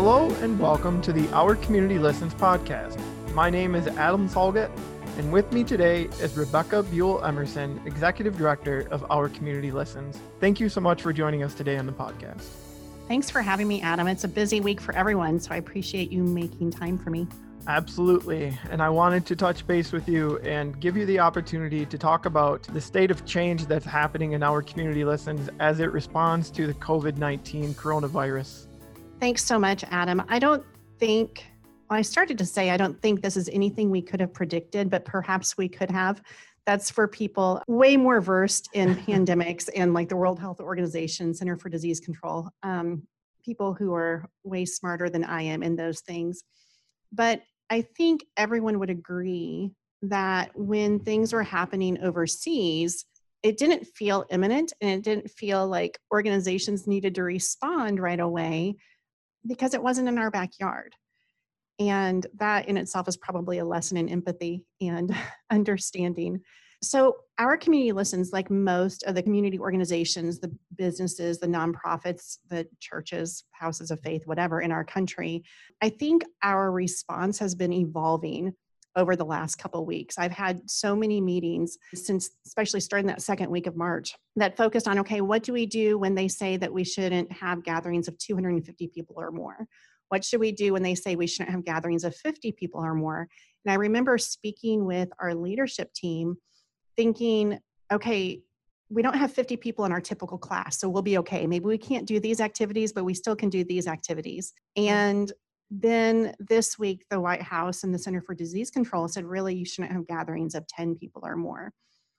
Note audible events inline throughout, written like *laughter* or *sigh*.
Hello and welcome to the Our Community Listens podcast. My name is Adam Solget, and with me today is Rebecca Buell Emerson, Executive Director of Our Community Listens. Thank you so much for joining us today on the podcast. Thanks for having me, Adam. It's a busy week for everyone, so I appreciate you making time for me. Absolutely. And I wanted to touch base with you and give you the opportunity to talk about the state of change that's happening in our community listens as it responds to the COVID 19 coronavirus. Thanks so much, Adam. I don't think, well, I started to say, I don't think this is anything we could have predicted, but perhaps we could have. That's for people way more versed in *laughs* pandemics and like the World Health Organization, Center for Disease Control, um, people who are way smarter than I am in those things. But I think everyone would agree that when things were happening overseas, it didn't feel imminent and it didn't feel like organizations needed to respond right away because it wasn't in our backyard. And that in itself is probably a lesson in empathy and *laughs* understanding. So, our community listens, like most of the community organizations, the businesses, the nonprofits, the churches, houses of faith, whatever in our country. I think our response has been evolving over the last couple weeks. I've had so many meetings since, especially starting that second week of March, that focused on okay, what do we do when they say that we shouldn't have gatherings of 250 people or more? What should we do when they say we shouldn't have gatherings of 50 people or more? And I remember speaking with our leadership team, thinking, okay, we don't have 50 people in our typical class, so we'll be okay. Maybe we can't do these activities, but we still can do these activities. And then this week, the White House and the Center for Disease Control said, really, you shouldn't have gatherings of 10 people or more.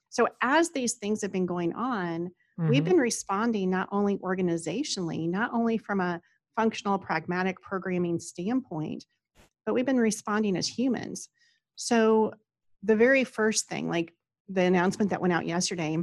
So, as these things have been going on, mm-hmm. we've been responding not only organizationally, not only from a functional, pragmatic programming standpoint, but we've been responding as humans. So, the very first thing, like the announcement that went out yesterday,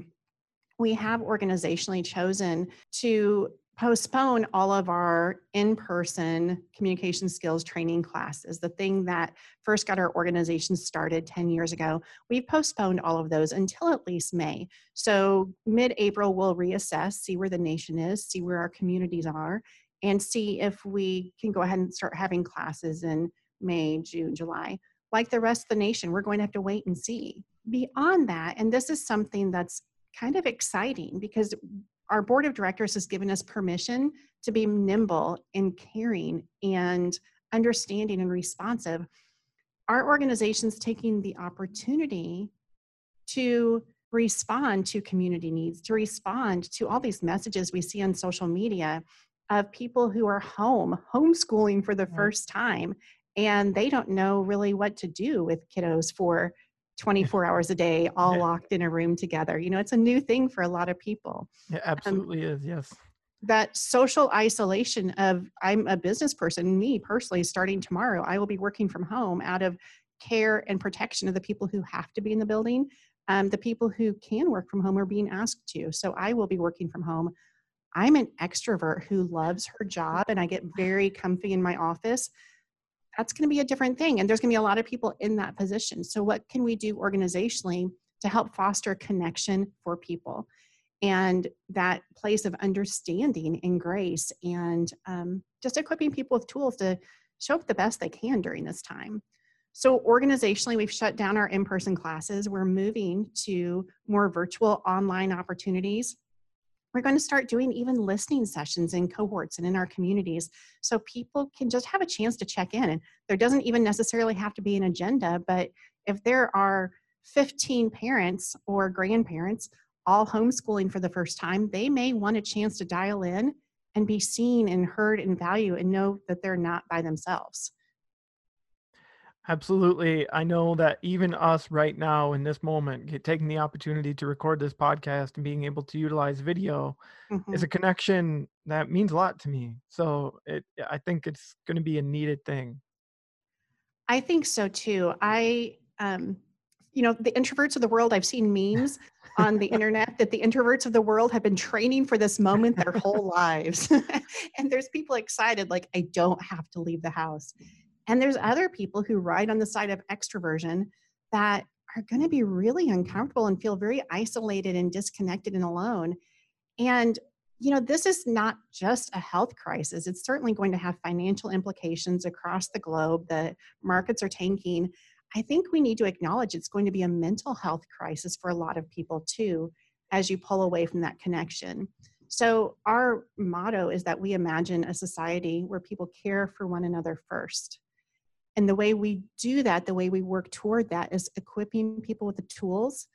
we have organizationally chosen to postpone all of our in-person communication skills training classes the thing that first got our organization started 10 years ago we've postponed all of those until at least may. So mid-april we'll reassess see where the nation is see where our communities are and see if we can go ahead and start having classes in may june july. Like the rest of the nation we're going to have to wait and see. Beyond that and this is something that's kind of exciting because our board of directors has given us permission to be nimble and caring and understanding and responsive. Our organization's taking the opportunity to respond to community needs, to respond to all these messages we see on social media of people who are home, homeschooling for the first time, and they don't know really what to do with kiddos for 24 hours a day, all yeah. locked in a room together. You know, it's a new thing for a lot of people. It absolutely um, is, yes. That social isolation of I'm a business person, me personally, starting tomorrow, I will be working from home out of care and protection of the people who have to be in the building. Um, the people who can work from home are being asked to. So I will be working from home. I'm an extrovert who loves her job and I get very comfy in my office that's going to be a different thing. And there's going to be a lot of people in that position. So, what can we do organizationally to help foster connection for people and that place of understanding and grace and um, just equipping people with tools to show up the best they can during this time? So, organizationally, we've shut down our in person classes. We're moving to more virtual online opportunities we're going to start doing even listening sessions in cohorts and in our communities so people can just have a chance to check in. And there doesn't even necessarily have to be an agenda, but if there are 15 parents or grandparents all homeschooling for the first time, they may want a chance to dial in and be seen and heard and valued and know that they're not by themselves. Absolutely. I know that even us right now in this moment, taking the opportunity to record this podcast and being able to utilize video mm-hmm. is a connection that means a lot to me. So it, I think it's going to be a needed thing. I think so too. I, um, you know, the introverts of the world, I've seen memes on the *laughs* internet that the introverts of the world have been training for this moment their whole *laughs* lives. *laughs* and there's people excited, like, I don't have to leave the house. And there's other people who ride on the side of extroversion that are going to be really uncomfortable and feel very isolated and disconnected and alone. And you know, this is not just a health crisis. It's certainly going to have financial implications across the globe. The markets are tanking. I think we need to acknowledge it's going to be a mental health crisis for a lot of people too, as you pull away from that connection. So, our motto is that we imagine a society where people care for one another first. And the way we do that, the way we work toward that, is equipping people with the tools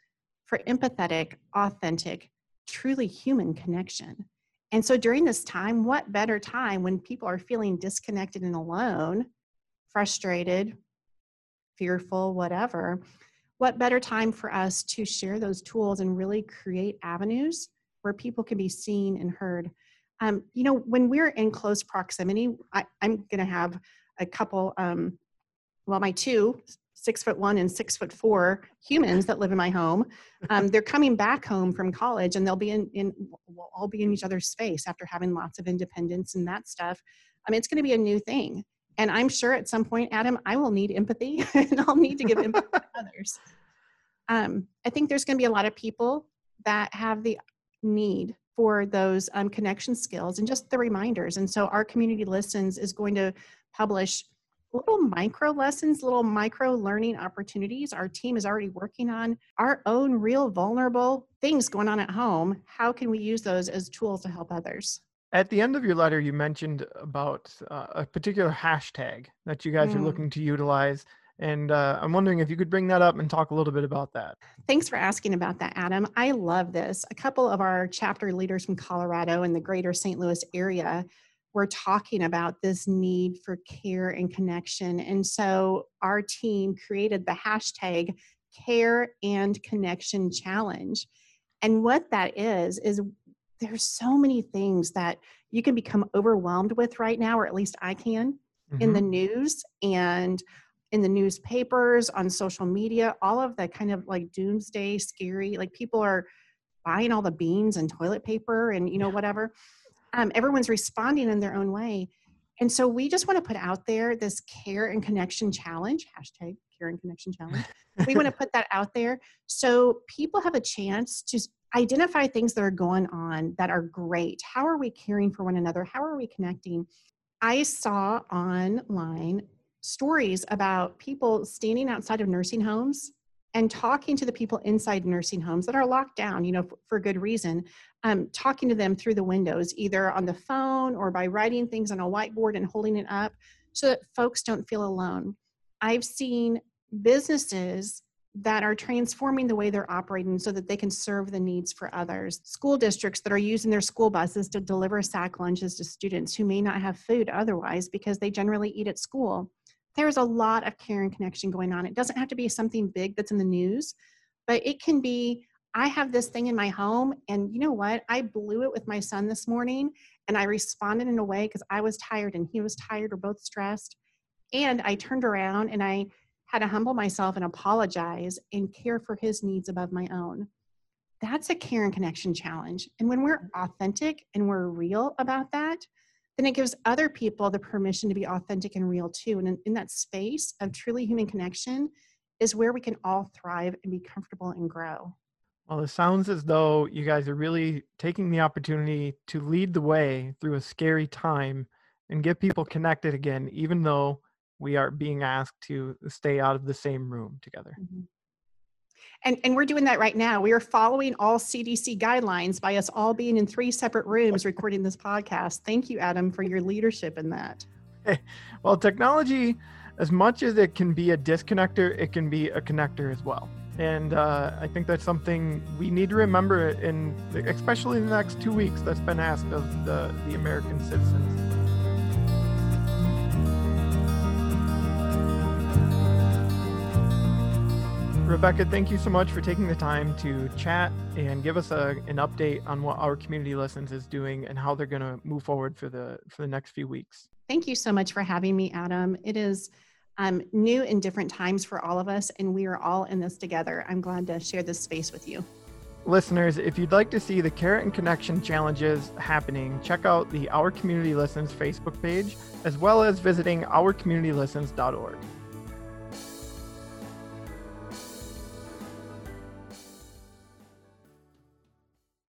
for empathetic, authentic, truly human connection. And so during this time, what better time when people are feeling disconnected and alone, frustrated, fearful, whatever, what better time for us to share those tools and really create avenues where people can be seen and heard? Um, you know, when we're in close proximity, I, am going to have a couple, um, well, my two six foot one and six foot four humans that live in my home. Um, they're coming back home from college and they'll be in, in, we'll all be in each other's space after having lots of independence and that stuff. I mean, it's going to be a new thing. And I'm sure at some point, Adam, I will need empathy *laughs* and I'll need to give empathy to *laughs* others. Um, I think there's going to be a lot of people that have the need for those um, connection skills and just the reminders. And so our community listens is going to publish little micro lessons, little micro learning opportunities our team is already working on, our own real vulnerable things going on at home. How can we use those as tools to help others? At the end of your letter, you mentioned about uh, a particular hashtag that you guys mm. are looking to utilize. And uh, I'm wondering if you could bring that up and talk a little bit about that. Thanks for asking about that, Adam. I love this. A couple of our chapter leaders from Colorado and the greater St. Louis area we're talking about this need for care and connection. And so our team created the hashtag care and connection challenge. And what that is, is there's so many things that you can become overwhelmed with right now, or at least I can, mm-hmm. in the mm-hmm. news and in the newspapers, on social media, all of the kind of like doomsday scary, like people are buying all the beans and toilet paper and you know whatever um, everyone's responding in their own way. And so we just want to put out there this care and connection challenge, hashtag care and connection challenge. *laughs* we want to put that out there so people have a chance to identify things that are going on that are great. How are we caring for one another? How are we connecting? I saw online stories about people standing outside of nursing homes and talking to the people inside nursing homes that are locked down, you know, for, for good reason, um, talking to them through the windows, either on the phone or by writing things on a whiteboard and holding it up so that folks don't feel alone. I've seen businesses that are transforming the way they're operating so that they can serve the needs for others. School districts that are using their school buses to deliver sack lunches to students who may not have food otherwise because they generally eat at school there's a lot of care and connection going on. It doesn't have to be something big that's in the news, but it can be I have this thing in my home, and you know what? I blew it with my son this morning, and I responded in a way because I was tired and he was tired, or both stressed. And I turned around and I had to humble myself and apologize and care for his needs above my own. That's a care and connection challenge. And when we're authentic and we're real about that, then it gives other people the permission to be authentic and real too. And in, in that space of truly human connection is where we can all thrive and be comfortable and grow. Well, it sounds as though you guys are really taking the opportunity to lead the way through a scary time and get people connected again, even though we are being asked to stay out of the same room together. Mm-hmm. And, and we're doing that right now. We are following all CDC guidelines by us all being in three separate rooms recording this podcast. Thank you, Adam, for your leadership in that. Well, technology, as much as it can be a disconnector, it can be a connector as well. And uh, I think that's something we need to remember in, especially in the next two weeks, that's been asked of the, the American citizens. Rebecca, thank you so much for taking the time to chat and give us a, an update on what our community listens is doing and how they're going to move forward for the for the next few weeks. Thank you so much for having me, Adam. It is um, new and different times for all of us, and we are all in this together. I'm glad to share this space with you. Listeners, if you'd like to see the Care and Connection challenges happening, check out the Our Community Listens Facebook page, as well as visiting ourcommunitylistens.org.